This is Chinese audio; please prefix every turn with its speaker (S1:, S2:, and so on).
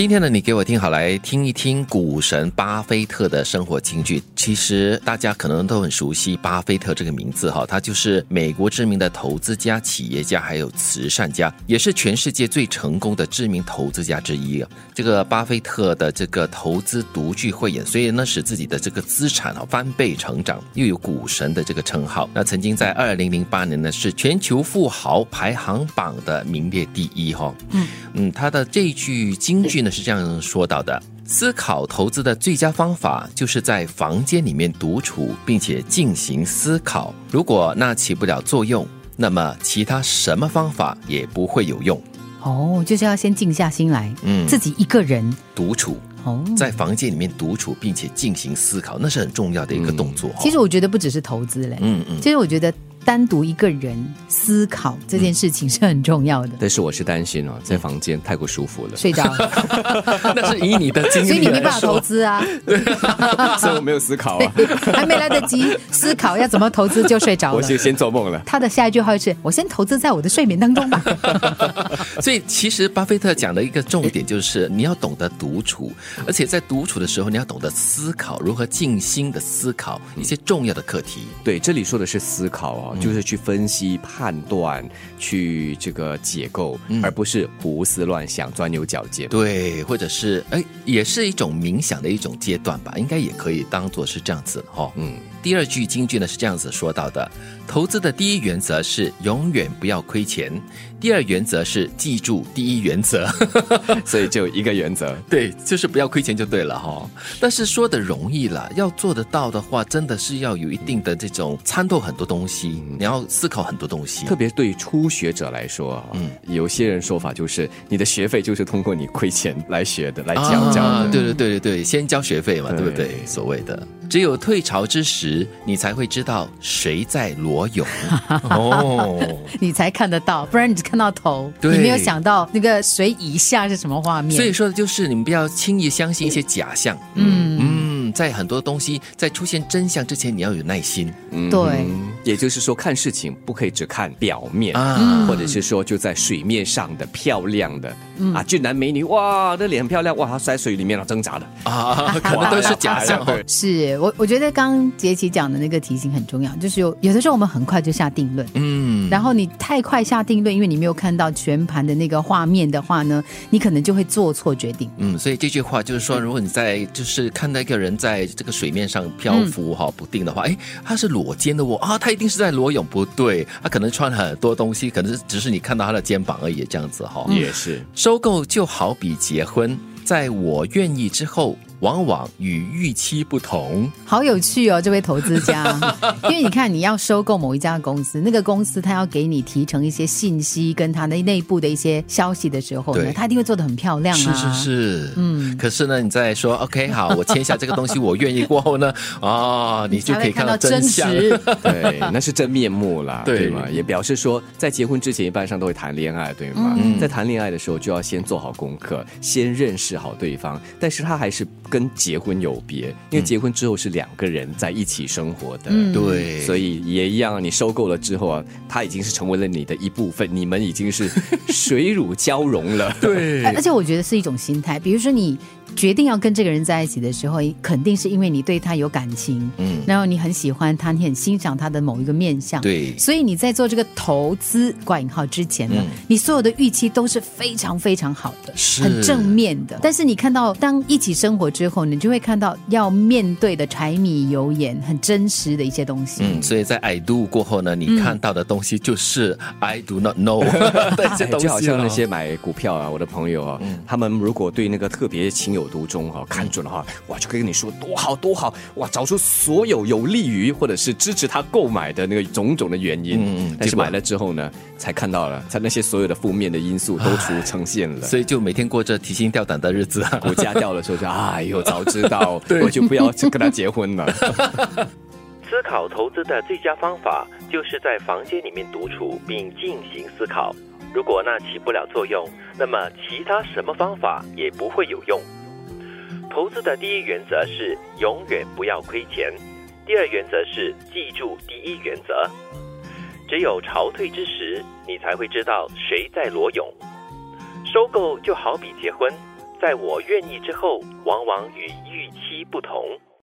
S1: 今天呢，你给我听好，来听一听股神巴菲特的生活金句。其实大家可能都很熟悉巴菲特这个名字哈，他就是美国知名的投资家、企业家，还有慈善家，也是全世界最成功的知名投资家之一。这个巴菲特的这个投资独具慧眼，所以呢，使自己的这个资产啊翻倍成长，又有股神的这个称号。那曾经在二零零八年呢，是全球富豪排行榜的名列第一哈。嗯嗯，他的这句金句呢是这样说到的：思考投资的最佳方法，就是在房间里面独处，并且进行思考。如果那起不了作用，那么其他什么方法也不会有用。
S2: 哦，就是要先静下心来，
S1: 嗯
S2: 自己一个人
S1: 独处，
S2: 哦。
S1: 在房间里面独处，并且进行思考，那是很重要的一个动作。
S2: 其实我觉得不只是投资嘞，
S1: 嗯嗯，
S2: 其实我觉得单独一个人思考这件事情是很重要的。
S3: 但是我是担心哦，在房间太过舒服了，
S2: 睡着，
S1: 那是以你的经历
S2: 所以你没办法投，资啊，
S3: 所以我没有思考啊，
S2: 还没来得及思考要怎么投资就睡着了。
S3: 我先先做梦了。
S2: 他的下一句话是：“我先投资在我的睡眠当中吧。
S1: 所以其实巴菲特讲的一个重点就是你要懂得独处，而且在独处的时候，你要懂得思考，如何静心的思考一些重要的课题。
S3: 对，这里说的是思考啊，就是去分析、判断、去这个解构，而不是胡思乱想、钻牛角尖。
S1: 对，或者是哎，也是一种冥想的一种阶段吧，应该也可以当做是这样子哈、哦。
S3: 嗯，
S1: 第二句京剧呢是这样子说到的：投资的第一原则是永远不要亏钱，第二原则是记住第一原则。
S3: 所以就一个原则，
S1: 对，就是不要亏钱就对了哈、但是说的容易了，要做得到的话，真的是要有一定的这种参透很多东西，你要思考很多东西。
S3: 特别对于初学者来说啊，嗯，有些人说法就是你的学费就是通过你亏钱来学的，来交交。
S1: 对对对对对，先交学费嘛，对不对？所谓的，只有退潮之时，你才会知道谁在裸泳。哦，”
S2: 你才看得到，不然你只看到头，你没有想到那个水以下是什么画面。
S1: 所以说的就是你们不要轻易相信一些假象。
S2: 嗯，
S1: 嗯，在很多东西在出现真相之前，你要有耐心
S3: 嗯
S2: 对
S3: 哼也就是说，看事情不可以只看表面
S1: 啊。
S3: 或者是说就在水面上的漂亮的、啊俊男美女，哇，那脸很漂亮，哇，他在水里面了挣扎的，
S1: 啊，可能都是假象哦。
S2: 是我我觉得刚刚杰奇讲的那个提醒很重要，就是有有的时候我们很快就下定论，
S1: 嗯，
S2: 然后你太快下定论，因为你没有看到全盘的那个画面的话呢，你可能就会做错决定。
S1: 嗯，所以这句话就是说，如果你在就是看到一个人在这个水面上漂浮哈、不定的话，哎，他是裸肩的哦啊，他一定是在裸泳，不对，他可能穿很多东西，可能是只是你看到他的肩膀而已，这样子哈、
S3: 也是。
S1: 收购就好比结婚，在我愿意之后，往往与预期不同。
S2: 好有趣哦，这位投资家，因为你看你要收购某一家公司，那个公司他要给你提成一些信息跟他的内部的一些消息的时候呢他，一定会做的很漂亮啊。
S1: 是是是，嗯。可是呢，你再说 OK 好，我签下这个东西，我愿意过后呢，哦，你就可以
S2: 看
S1: 到真
S2: 真
S1: 相。
S2: 实。
S3: 对，那是真面目啦，
S1: 对
S3: 对吗？也表示说，在结婚之前，一般上都会谈恋爱，对吗？在谈恋爱的时候，就要先做好功课，先认识好对方。但是他还是跟结婚有别，因为结婚之后是两个人在一起生活的。
S1: 对，
S3: 所以也一样，你收购了之后啊，他已经是成为了你的一部分，你们已经是水乳交融了。
S1: 对
S2: 而而且我觉得是一种心态，比如说你决定要跟这个人在一起的时候，肯定是因为你对他有感情，
S1: 嗯。
S2: 然后你很喜欢他，你很欣赏他的某一个面相，
S1: 对。
S2: 所以你在做这个投资挂引号之前呢，
S1: 嗯。
S2: 你所有的预期都是非常非常好的，
S1: 是。
S2: 很正面的。但是你看到当一起生活之后，你就会看到要面对的柴米油盐，很真实的一些东西。
S1: 嗯，所以在 I do 过后呢，你看到的东西就是 I do not know 的一些东西
S3: 就好像那些买股票啊，我的朋友啊，他们如果对那个特别情有独钟哈、看准了哈，哇，就可以跟你说多好多好，哇，找出所有有利于或者是支持他购买的那个种种的原因。
S1: 嗯嗯
S3: 但是买了之后呢，才看到了，才那些所有的负面的因素都出呈现了。
S1: 所以就每天过着提心吊胆的日子。
S3: 股价掉的时候就哎呦，早知道 我就不要跟他结婚了。
S4: 思考投资的最佳方法，就是在房间里面独处并进行思考。如果那起不了作用，那么其他什么方法也不会有用。投资的第一原则是永远不要亏钱，第二原则是记住第一原则。只有潮退之时，你才会知道谁在裸泳。收购就好比结婚，
S1: 在我愿意之后，往往与预期不同。